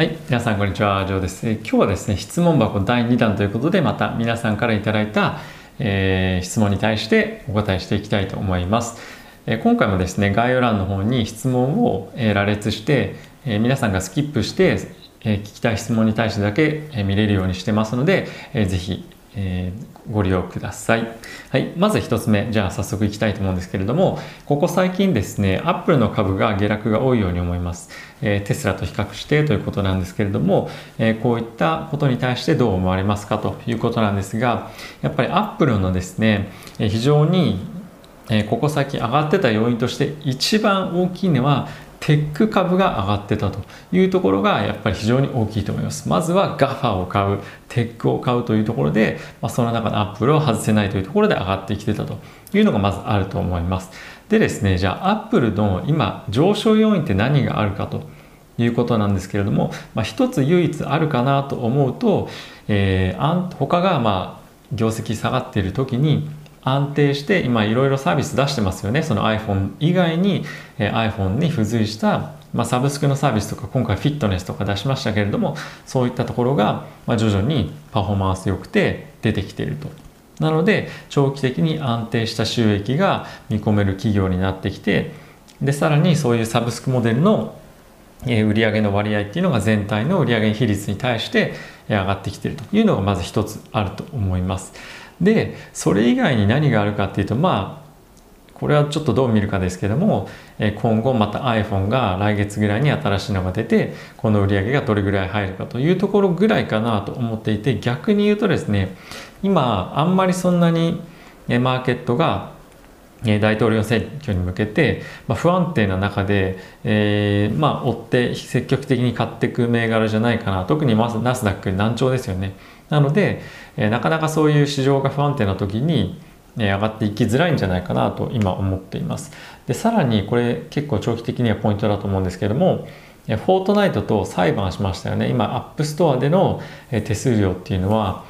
はい、皆さんこんにちは、ジョーです。え今日はですね、質問箱第2弾ということで、また皆さんから頂いた、えー、質問に対してお答えしていきたいと思います。え今回もですね、概要欄の方に質問を、え羅列して、え皆さんがスキップして、え聞きたい質問に対してだけ、え見れるようにしてますので、えー、ぜひえー、ご利用ください。はい。まず1つ目。じゃあ早速いきたいと思うんですけれども、ここ最近ですね、アップルの株が下落が多いように思います。えー、テスラと比較してということなんですけれども、えー、こういったことに対してどう思われますかということなんですが、やっぱりアップルのですね、え非常にここ最近上がってた要因として一番大きいのはテック株が上がってたというところがやっぱり非常に大きいと思います。まずは GAFA を買う、テックを買うというところで、まあ、その中のアップルを外せないというところで上がってきてたというのがまずあると思います。でですね、じゃあアップルの今上昇要因って何があるかということなんですけれども、まあ、一つ唯一あるかなと思うと、えー、他がまあ業績下がっている時に安定して今いろいろサービス出してますよねその iPhone 以外に、え iPhone に付随した、まあ、サブスクのサービスとか今回フィットネスとか出しましたけれどもそういったところが、ま徐々にパフォーマンス良くて出てきているとなので長期的に安定した収益が見込める企業になってきてでさらにそういうサブスクモデルの売上の割合っていうのが全体の売上比率に対して上がってきているというのがまず一つあると思います。でそれ以外に何があるかっていうとまあこれはちょっとどう見るかですけども今後また iPhone が来月ぐらいに新しいのが出てこの売り上げがどれぐらい入るかというところぐらいかなと思っていて逆に言うとですね今あんまりそんなにマーケットが大統領選挙に向けて、まあ、不安定な中で、えー、まあ追って積極的に買っていく銘柄じゃないかな。特にナスダック軟調ですよね。なので、え、なかなかそういう市場が不安定な時に、え、上がっていきづらいんじゃないかなと今思っています。でさらにこれ結構長期的にはポイントだと思うんですけれどもフォートナイトと裁判しましたよね。今 App Store での手数料っていうのは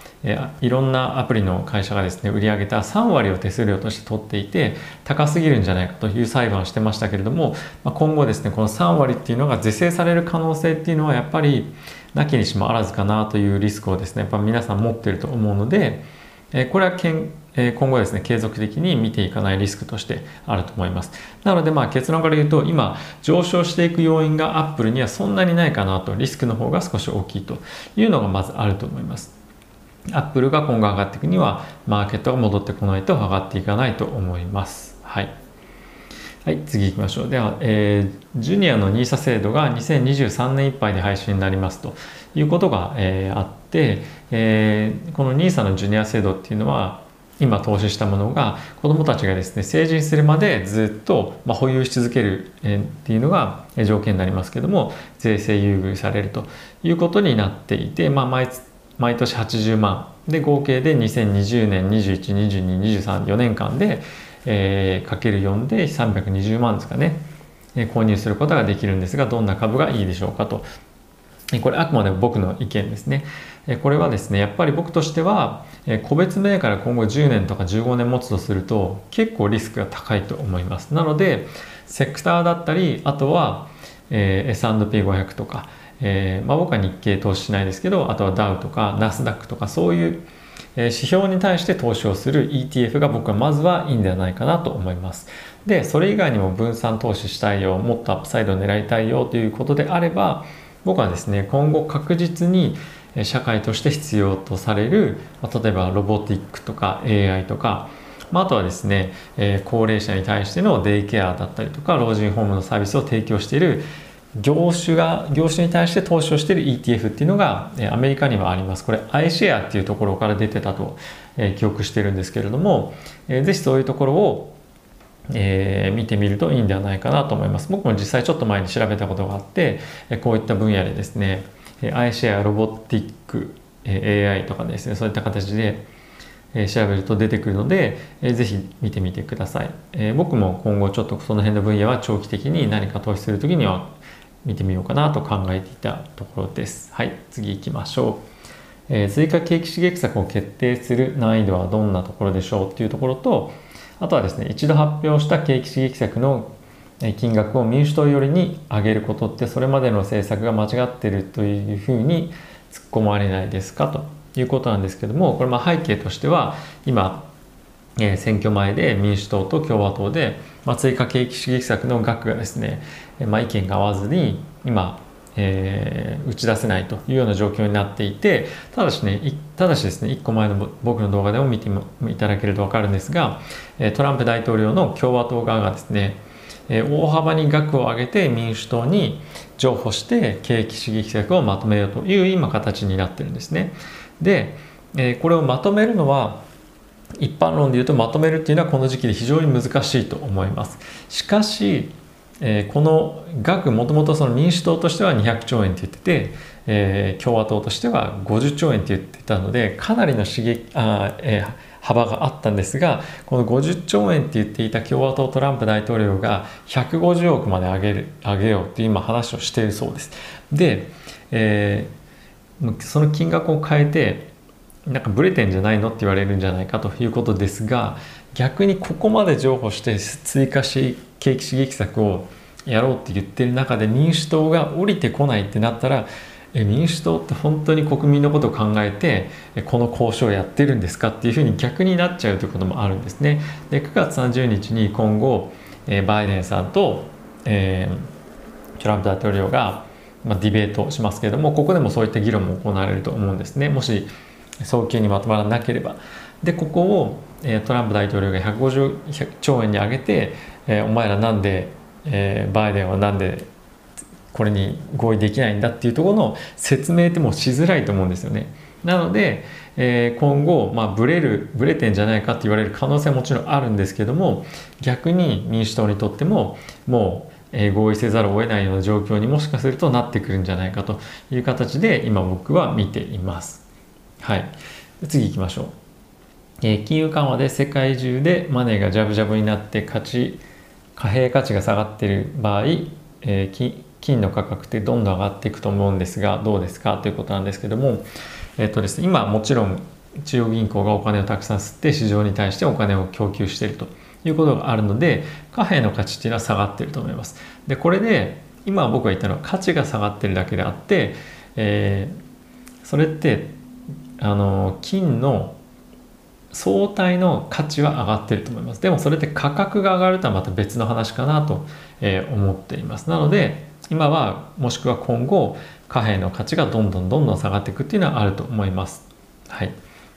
いろんなアプリの会社がですね売り上げた3割を手数料として取っていて高すぎるんじゃないかという裁判をしてましたけれども今後ですねこの3割っていうのが是正される可能性っていうのはやっぱりなきにしもあらずかなというリスクをですねやっぱ皆さん持っていると思うのでこれはけん今後ですね継続的に見ていかないリスクとしてあると思いますなのでまあ結論から言うと今上昇していく要因がアップルにはそんなにないかなとリスクの方が少し大きいというのがまずあると思いますアップルが今後上がっていくにはマーケットが戻ってこないと上がっていかないと思います。はい。はい、次行きましょう。では、えー、ジュニアの NISA 制度が2023年いっぱいで廃止になりますということが、えー、あって、えー、この NISA のジュニア制度っていうのは今投資したものが子どもたちがですね成人するまでずっと、まあ、保有し続ける、えー、っていうのが条件になりますけども税制優遇されるということになっていて、まあ、毎毎年80万で合計で2020年212223 4年間で、えー、かける4で320万ですかね、えー、購入することができるんですがどんな株がいいでしょうかとこれあくまで僕の意見ですね。これはですね、やっぱり僕としては、個別銘柄今後10年とか15年持つとすると結構リスクが高いと思います。なので、セクターだったり、あとは、えー、S&P500 とか、えー、まあ、僕は日経投資しないですけどあとはダウとかナスダックとかそういう指標に対して投資をする ETF が僕はまずはいいんではないかなと思います。でそれ以外にも分散投資したいよもっとアップサイドを狙いたいよということであれば僕はですね今後確実に社会として必要とされる例えばロボティックとか AI とかまあ、あとはですね、え高齢者に対してのデイケアだったりとか老人ホームのサービスを提供している業種が業種に対して投資をしている ETF っていうのがアメリカにはあります。これ iShare っていうところから出てたと、え記憶してるんですけれども、えー、ぜひそういうところを、えー、見てみるといいんではないかなと思います。僕も実際ちょっと前に調べたことがあってこういった分野でですね iShare ロボティック AI とかですねそういった形で調べると出てくるので、ぜひ見てみてください、僕も今後ちょっとその辺の分野は長期的に何か投資する時には見てみようかなと考えていたところです。はい、次行きましょう。えー、追加景気刺激策を決定する難易度はどんなところでしょうっていうところと、あとはですね、一度発表した景気刺激策の金額を民主党寄りに上げることってそれまでの政策が間違ってるというふうに突っ込まれないですかということなんですけどもこれまあ背景としては今、えー、選挙前で民主党と共和党で、まあ、追加景気刺激策の額がですね、まあ、意見が合わずに今えー、打ち出せないというような状況になっていてただしねただしですね1個前の僕の動画でも見ていただけると分かるんですがトランプ大統領の共和党側がですね大幅に額を上げて民主党に譲歩して景気刺激策をまとめようという今形になってるんですね。でこれをまとめるのは一般論で言うとまとめるっていうのはこの時期で非常に難しいと思います。しかしえー、この額もともとその民主党としては200兆円って言ってて、えー、共和党としては50兆円って言ってたのでかなりの刺激あ、えー、幅があったんですがこの50兆円って言っていた共和党トランプ大統領が150億まで上げる上げようって今話をしているそうです。で、えー、その金額を変えてなんかブレてんじゃないのって言われるんじゃないかということですが逆にここまで譲歩して追加し景気刺激策をやろうって言ってる中で民主党が降りてこないってなったらえ民主党って本当に国民のことを考えてこの交渉をやってるんですかっていうふうに逆になっちゃうということもあるんですね。で9月30日に今後えバイデンさんと、えー、トランプ大統領が、まあ、ディベートしますけれどもここでもそういった議論も行われると思うんですね。もし早急にまとまらなければ。でここをトランプ大統領が150兆円に上げてえー、お前らなんで、えー、バイデンはなんでこれに合意できないんだっていうところの説明ってもうしづらいと思うんですよね。なので、えー、今後、まあ、ブレるブレてんじゃないかって言われる可能性はもちろんあるんですけども逆に民主党にとってももうえ合意せざるを得ないような状況にもしかするとなってくるんじゃないかという形で今僕は見ています。はい。次行きましょう。えー、金融緩和で世界中でマネーがジャブジャブになって勝ち貨幣価値が下がっている場合、えー、金の価格ってどんどん上がっていくと思うんですがどうですか？ということなんですけども、えーとですね、今もちろん中央銀行がお金をたくさん吸って市場に対してお金を供給しているということがあるので貨幣の価値っていうのは下がっていると思います。でこれで今僕が言ったのは価値が下がってるだけであって、えー、それってあの金の相対の価値は上がってると思います。でもそれって価格が上がるとはまた別の話かなと思っています。なので今はもしくは今後貨幣の価値がどんどんどんどん下がっていくっていうのはあると思います。はい。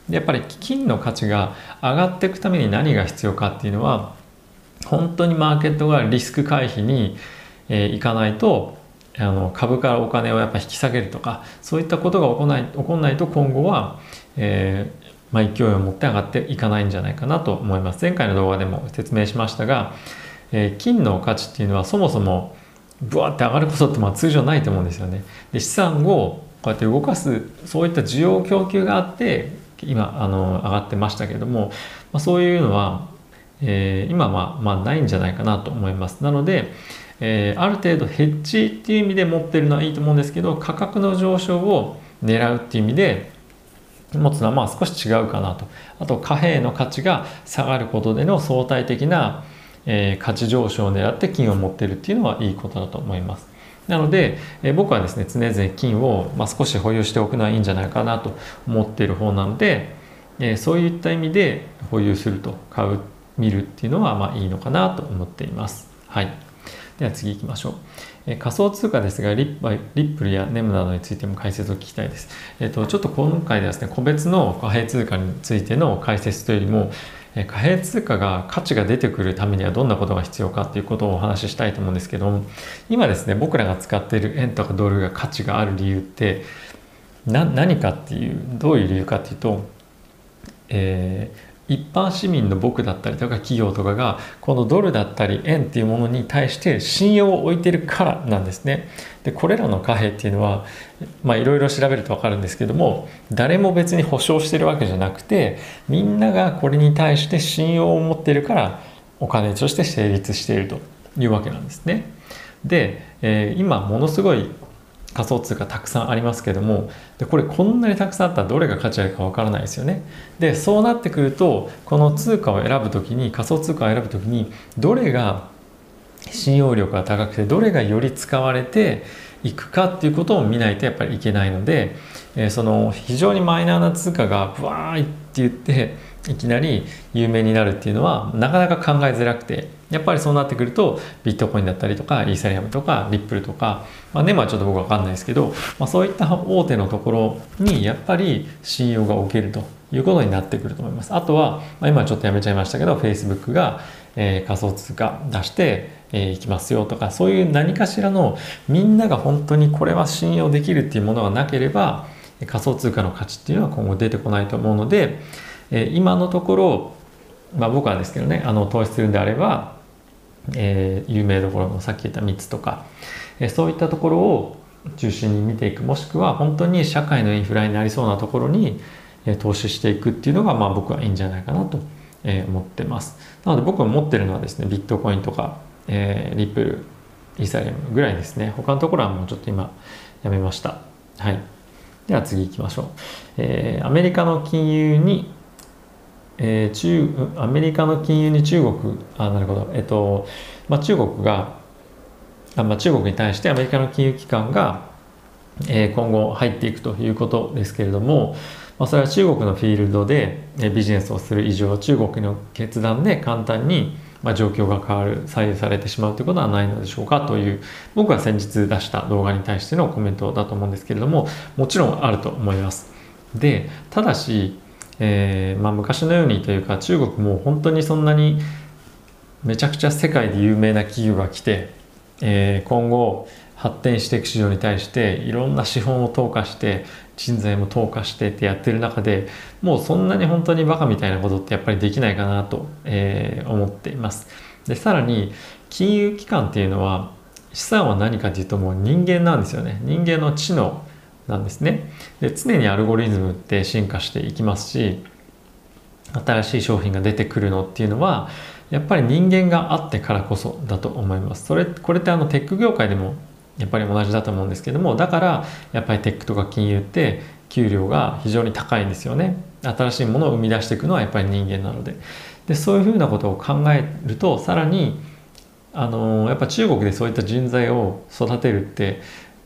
でやっぱり金の価値が上がっていくために何が必要かっていうのは本当にマーケットがリスク回避に、えー、いかないとあの株からお金をやっぱ引き下げるとかそういったことが起こない起こらないと今後は、えー、まあ、勢いを持って上がっていかないんじゃないかなと思います。前回の動画でも説明しましたが、えー、金の価値っていうのはそもそもブワって上がることってまあ通常ないと思うんですよね。で資産をこうやって動かすそういった需要供給があって今あの上がってましたけども、まあ、そういうのは、えー、今はまあないんじゃないかなと思います。なので、えー、ある程度ヘッジっていう意味で持ってるのはいいと思うんですけど価格の上昇を狙うっていう意味で持つのはまあ少し違うかなと。あと貨幣の価値が下がることでの相対的な、えー、価値上昇を狙って金を持ってるっていうのはいいことだと思います。なので、えー、僕はですね常々金を、まあ、少し保有しておくのはいいんじゃないかなと思っている方なので、えー、そういった意味で保有すると買う見るっていうのはまあいいのかなと思っています。はい。では次行きましょうえ仮想通貨ですがリッリップルやネムなどについても解説を聞きたいです。えっ、と、ちょっと今回ではですね、個別の貨幣通貨についての解説というよりも、え貨幣通貨が価値が出てくるためにはどんなことが必要かということをお話ししたいと思うんですけども、今ですね、僕らが使っている円とかドルが価値がある理由って何かっていう、どういう理由かっていうと、えー一般市民の僕だったりとか企業とかがこのドルだったり円っていうものに対して信用を置いてるからなんですね。でこれらの貨幣っていうのはまあいろいろ調べると分かるんですけども誰も別に保証してるわけじゃなくてみんながこれに対して信用を持ってるからお金として成立しているというわけなんですね。で、えー、今ものすごい仮想通貨たくさんありますけどもでこれこんなにたくさんあったらどれが価値あるかわからないですよね。でそうなってくるとこの通貨を選ぶ時に仮想通貨を選ぶ時にどれが信用力が高くてどれがより使われていくかっていうことを見ないとやっぱりいけないので、えー、その非常にマイナーな通貨がブワーって言っていきなり有名になるっていうのはなかなか考えづらくてやっぱりそうなってくるとビットコインだったりとかイーサリアムとかリップルとか、まあ、ネムはちょっと僕わかんないですけど、まあ、そういった大手のところにやっぱり信用が置けるということになってくると思います。あとは、まあ、今ちょっとやめちゃいましたけど Facebook が、えー、仮想通貨出して、えー、きますよとかそういう何かしらのみんなが本当にこれは信用できるっていうものがなければ仮想通貨の価値っていうのは今後出てこないと思うのでえ今のところ、まあ、僕はですけどねあの投資するんであれば、えー、有名どころのさっき言った3つとか、えそういったところを中心に見ていくもしくは本当に社会のインフラになりそうなところに、え投資していくっていうのが、まあ、僕はいいんじゃないかなと、え思ってます。なので僕が持ってるのはですねビットコインとか、えー、リップルイーサリアムぐらいですね。他のところはもうちょっと今やめました。はい。では次行きましょう、えー、アメリカの金融にえー、中アメリカの金融に中国あなるほど、えっとまあ、中国があ、まあ、中国に対してアメリカの金融機関が、えー、今後入っていくということですけれども、まあ、それは中国のフィールドでビジネスをする以上中国の決断で簡単にまあ、状況が変わる左右されてしまうということはないのでしょうかという僕が先日出した動画に対してのコメントだと思うんですけれどももちろんあると思います。でただしえー、まあ、昔のようにというか中国も本当にそんなにめちゃくちゃ世界で有名な企業が来て、えー、今後発展していく市場に対していろんな資本を投下して人材も投下してってやってる中でもうそんなに本当にバカみたいなことってやっぱりできないかなと、えー、思っています。でさらに金融機関っていうのは資産は何かというともう人間なんですよね人間の知能なんですね。で常にアルゴリズムって進化していきますし新しい商品が出てくるのっていうのはやっぱり人間があってからこそだと思います。それこれってあのテック業界でもやっぱり同じだと思うんですけどもだからやっぱりテックとか金融って給料が非常に高いんですよね。新しいものを生み出していくのはやっぱり人間なので。でそういうふうなことを考えるとさらにあのやっぱ中国でそういった人材を育てるって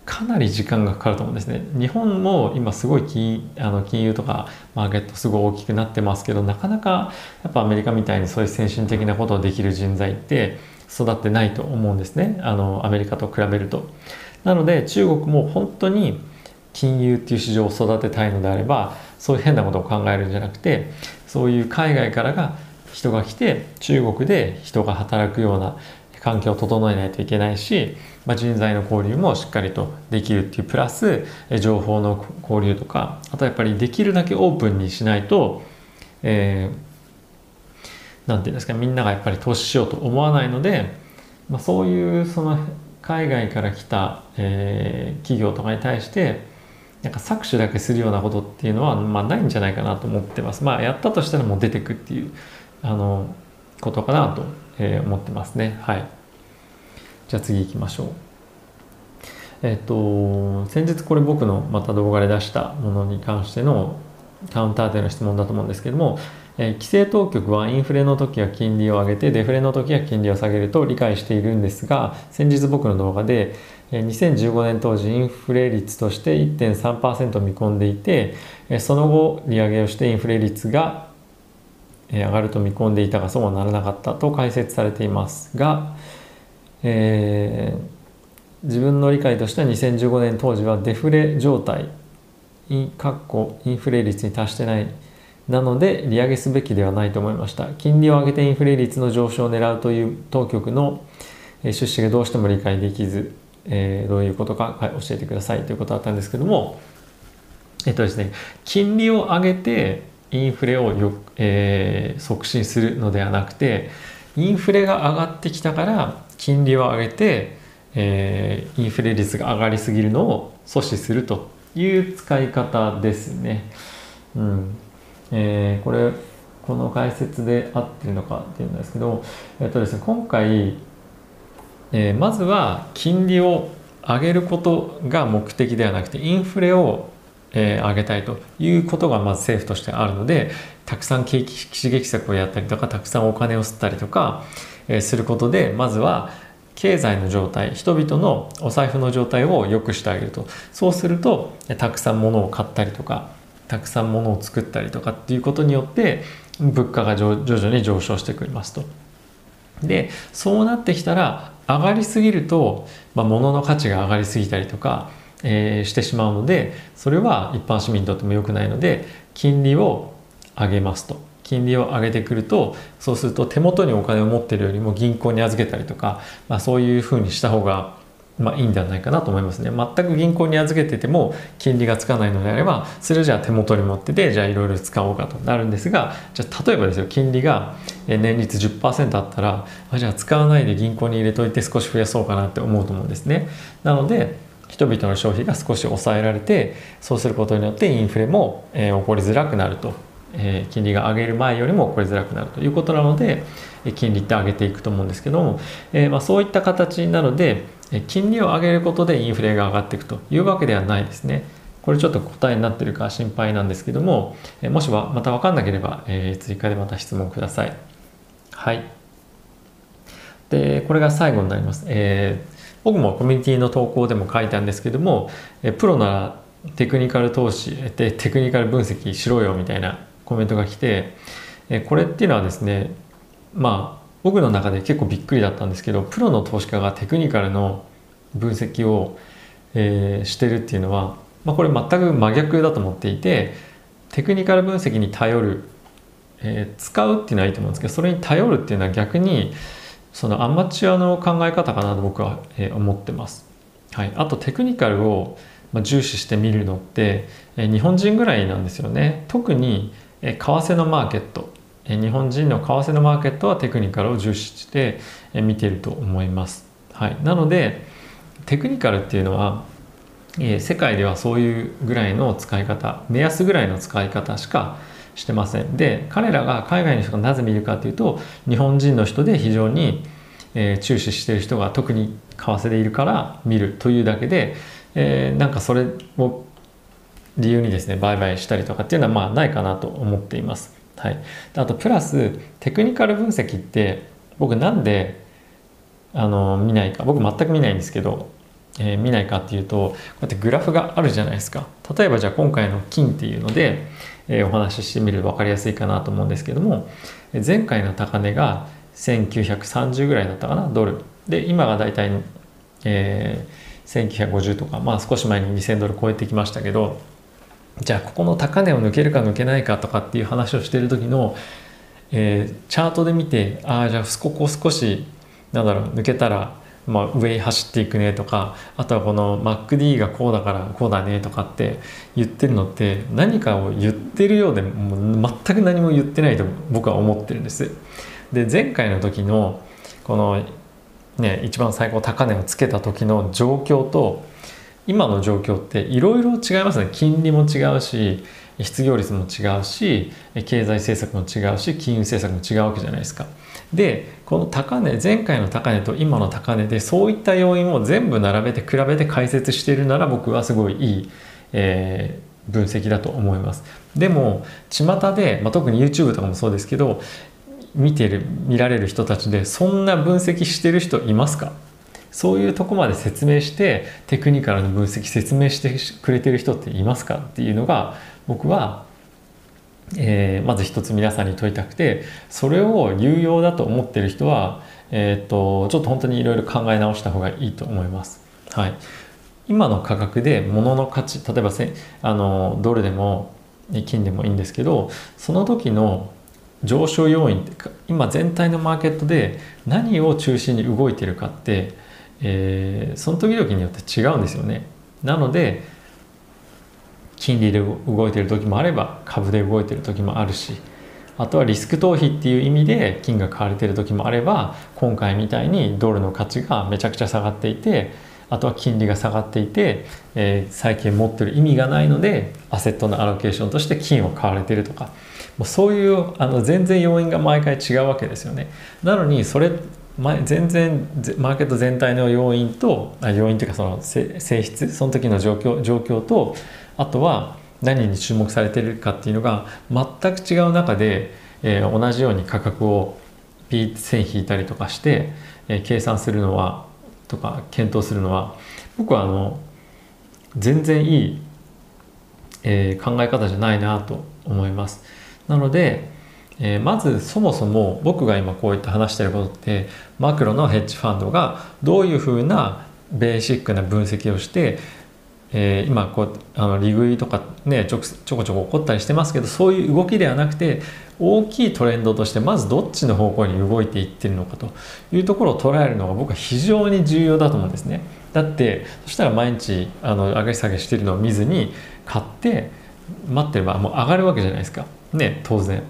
かなり時間がかかると思うんですね。日本も今すごい金あの金融とかマーケットすごい大きくなってますけどなかなかやっぱアメリカみたいにそういう先進的なことをできる人材って育ってないと思うんですね。あのアメリカと比べると。なので中国も本当に金融っていう市場を育てたいのであればそういう変なことを考えるんじゃなくてそういう海外からが人が来て中国で人が働くような環境を整えないといけないし、まあ、人材の交流もしっかりとできるっていうプラス情報の交流とかあとやっぱりできるだけオープンにしないと、えー、なんていうんですかみんながやっぱり投資しようと思わないので、まあ、そういうその海外から来た、えー、企業とかに対してなんか搾取だけするようなことっていうのは、まあ、ないんじゃないかなと思ってます。まあ、やったとしたらもう出てくっていうあのことかなと、えー、思ってますね。はい。じゃあ次行きましょう。えっ、と、先日これ僕のまた動画で出したものに関してのカウンターでの質問だと思うんですけども、えー、規制当局はインフレの時は金利を上げてデフレの時は金利を下げると理解しているんですが先日僕の動画でえ2015年当時インフレ率として1.3%見込んでいてえその後利上げをしてインフレ率が上がると見込んでいたがそうはならなかったと解説されていますがえー、自分の理解としては2015年当時はデフレ状態かっこインフレ率に達してない。なので利上げすべきではないと思いました。金利を上げてインフレ率の上昇を狙うという当局の趣旨がどうしても理解できず、えー、どういうことか教えてください。ということだったんですけどもえっとですね金利を上げてインフレをよ、えー、促進するのではなくてインフレが上がってきたから金利を上げて、えー、インフレ率が上がりすぎるのを阻止するという使い方ですね。うんえー、これこの解説で合ってるのかっていうんですけど、えっとですね、今回、えー、まずは金利を上げることが目的ではなくてインフレを、えー、上げたいということがまず政府としてあるのでたくさん景気刺激策をやったりとかたくさんお金を吸ったりとか、えすることでまずは経済の状態人々のお財布の状態を良くしてあげるとそうするとたくさん物を買ったりとかたくさん物を作ったりとかっていうことによって物価が徐々に上昇してくりますと。でそうなってきたら上がりすぎると、まあ、物の価値が上がりすぎたりとか、えー、してしまうのでそれは一般市民にとっても良くないので金利を上げますと。金利を上げてくるとそうすると手元にお金を持ってるよりも銀行に預けたりとか、まあ、そういうふうにした方がまあ、いいんではないかなと思いますね。全く銀行に預けてても金利がつかないのであればそれじゃあ手元に持っててじゃあいろいろ使おうかとなるんですがじゃあ例えばですよ金利が年率10%あったらじゃあ使わないで銀行に入れといて少し増やそうかなって思うと思うんですね。なので人々の消費が少し抑えられてそうすることによってインフレも、えー、起こりづらくなるとえー、金利が上げる前よりも起こりづらくなるということなので、え金利って上げていくと思うんですけども、えー、まあ、そういった形なので、え金利を上げることでインフレが上がっていくというわけではないですね。これちょっと答えになってるか心配なんですけども、えもしはまた分かんなければ、えー、追加でまた質問ください。はい。で、これが最後になります。えー、僕もコミュニティの投稿でも書いたんですけども、プロならテクニカル投資でテクニカル分析しろよみたいなコメントが来てこれっていうのはですねまあ僕の中で結構びっくりだったんですけどプロの投資家がテクニカルの分析を、えー、してるっていうのは、まあ、これ全く真逆だと思っていてテクニカル分析に頼る、えー、使うっていうのはいいと思うんですけどそれに頼るっていうのは逆にそのアマチュアの考え方かなと僕は、えー、思ってます。はい、あとテクニカルを重視して見るのって日本人ぐらいなんですよね特に為替のマーケット日本人の為替のマーケットはテクニカルを重視して見ていると思います。はい、なのでテクニカルっていうのは世界ではそういうぐらいの使い方目安ぐらいの使い方しかしてません。で彼らが海外の人がなぜ見るかというと日本人の人で非常に、え注視している人が特に為替でいるから見るというだけで、えー、なんかそれを理由にですね売買したりとかっていうのはまあないかなと思っています。はい、あとプラステクニカル分析って僕なんであの見ないか僕全く見ないんですけど、えー、見ないかっていうとこうやってグラフがあるじゃないですか。例えばじゃあ今回の金っていうので、え、お話ししてみると分かりやすいかなと思うんですけども前回の高値が1930ぐらいだったかなドル。で今がだいたい、えー、1950とかまあ少し前に2000ドル超えてきましたけどじゃあここの高値を抜けるか抜けないかとかっていう話をしてる時の、えー、チャートで見てああじゃあここ少しなんだろう抜けたら、まあ、上走っていくねとかあとはこの MacD がこうだからこうだねとかって言ってるのって何かを言ってるようでもう全く何も言ってないと僕は思ってるんです。で前回の時のこのね一番最高高値をつけた時の状況と今の状況っていろいろ違いますね金利も違うし失業率も違うし経済政策も違うし金融政策も違うわけじゃないですか。でこの高値前回の高値と今の高値でそういった要因を全部並べて比べて解説しているなら僕はすごいいい、えー、分析だと思います。でも巷で、まあ、特に YouTube とかもそうですけど見てる見られる人たちでそんな分析してる人いますか？そういうとこまで説明してテクニカルの分析説明してくれてる人っていますか？っていうのが僕は、えー、まず一つ皆さんに問いたくてそれを有用だと思ってる人は、えーと、ちょっと本当にいろいろ考え直した方がいいと思います。はい、今の価格で物の価値例えばせあのドルでも金でもいいんですけどその時の上昇要因って今全体のマーケットで何を中心に動いてるかってえー、その時々によって違うんですよね。なので金利で動いてる時もあれば株で動いてる時もあるしあとはリスク逃避っていう意味で金が買われてる時もあれば今回みたいにドルの価値がめちゃくちゃ下がっていてあとは金利が下がっていて、えー、最近持ってる意味がないのでアセットのアロケーションとして金を買われてるとかもうそういうあの全然要因が毎回違うわけですよね。なのにそれ全然マーケット全体の要因と要因というかその性質その時の状況状況とあとは何に注目されているかっていうのが全く違う中で、えー、同じように価格をピ線引いたりとかして、えー、計算するのはとか検討するのは僕はあの全然いい、えー、考え方じゃないなと思います。なので、えー、まずそもそも僕が今こういった話してることってマクロのヘッジファンドがどういうふうなベーシックな分析をして、えー、今こうあの利食いとかねちょちょこちょこ起こったりしてますけどそういう動きではなくて大きいトレンドとしてまずどっちの方向に動いていってるのかというところを捉えるのが僕は非常に重要だと思うんですね。だってそしたら毎日あの上げ下げしてるのを見ずに買って待ってればもう上がるわけじゃないですかね当然。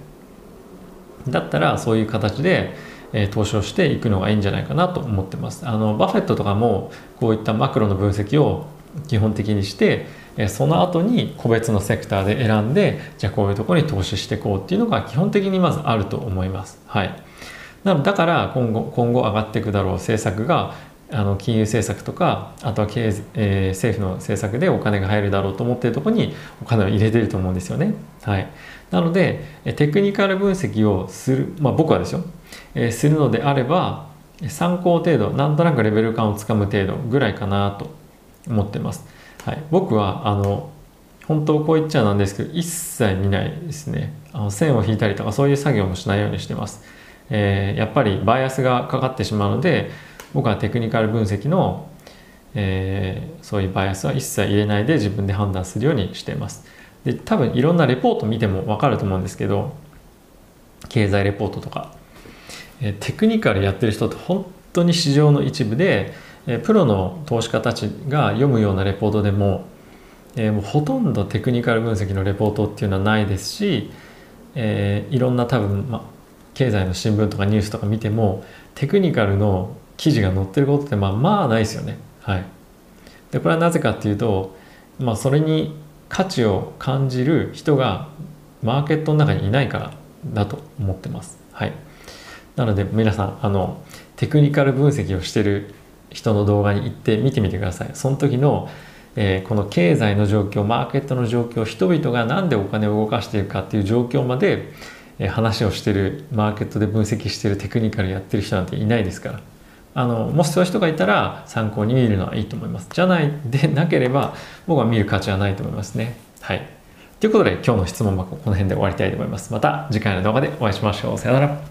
だったらそういう形で、え、投資をしていくのがいいんじゃないかなと思ってます。あのバフェットとかもこういったマクロの分析を基本的にしてその後に個別のセクターで選んでじゃあこういうところに投資していこうっていうのが基本的にまずあると思います。はい、なのだから今後今後上がっていくだろう政策があの金融政策とかあとは経営、えー、政府の政策でお金が入るだろうと思っているところにお金を入れてると思うんですよね。はい、なのでテクニカル分析をする、まあ、僕はですよ、えー、するのであれば参考程度なんとなくレベル感をつかむ程度ぐらいかなと思ってます。はい、僕はあの本当こう言っちゃなんですけど一切見ないですね。あの線を引いたりとかそういう作業もしないようにしてます、えー、やっぱりバイアスがかかってしまうので僕はテクニカル分析の、えー、そういうバイアスは一切入れないで自分で判断するようにしています。で多分いろんなレポート見ても分かると思うんですけど経済レポートとか、えー、テクニカルやってる人って本当に市場の一部でえプロの投資家たちが読むようなレポートでも,、え、もうほとんどテクニカル分析のレポートっていうのはないですし、え、いろんな多分、ま、経済の新聞とかニュースとか見てもテクニカルの記事が載ってることってまあまあないですよね。はい、でこれはなぜかっていうと、まあ、それに価値を感じる人がマーケットの中にいないからだと思ってます。はい、なので皆さんあのテクニカル分析をしてる人の動画に行って見てみてください。その時の、えー、この経済の状況マーケットの状況人々が何でお金を動かしているかっていう状況まで、えー、話をしてるマーケットで分析してるテクニカルやってる人なんていないですから。あのもしそういう人がいたら参考に見るのはいいと思います。じゃないでなければ僕は見る価値はないと思いますね。はい。ということで今日の質問箱この辺で終わりたいと思います。また次回の動画でお会いしましょう。さよなら。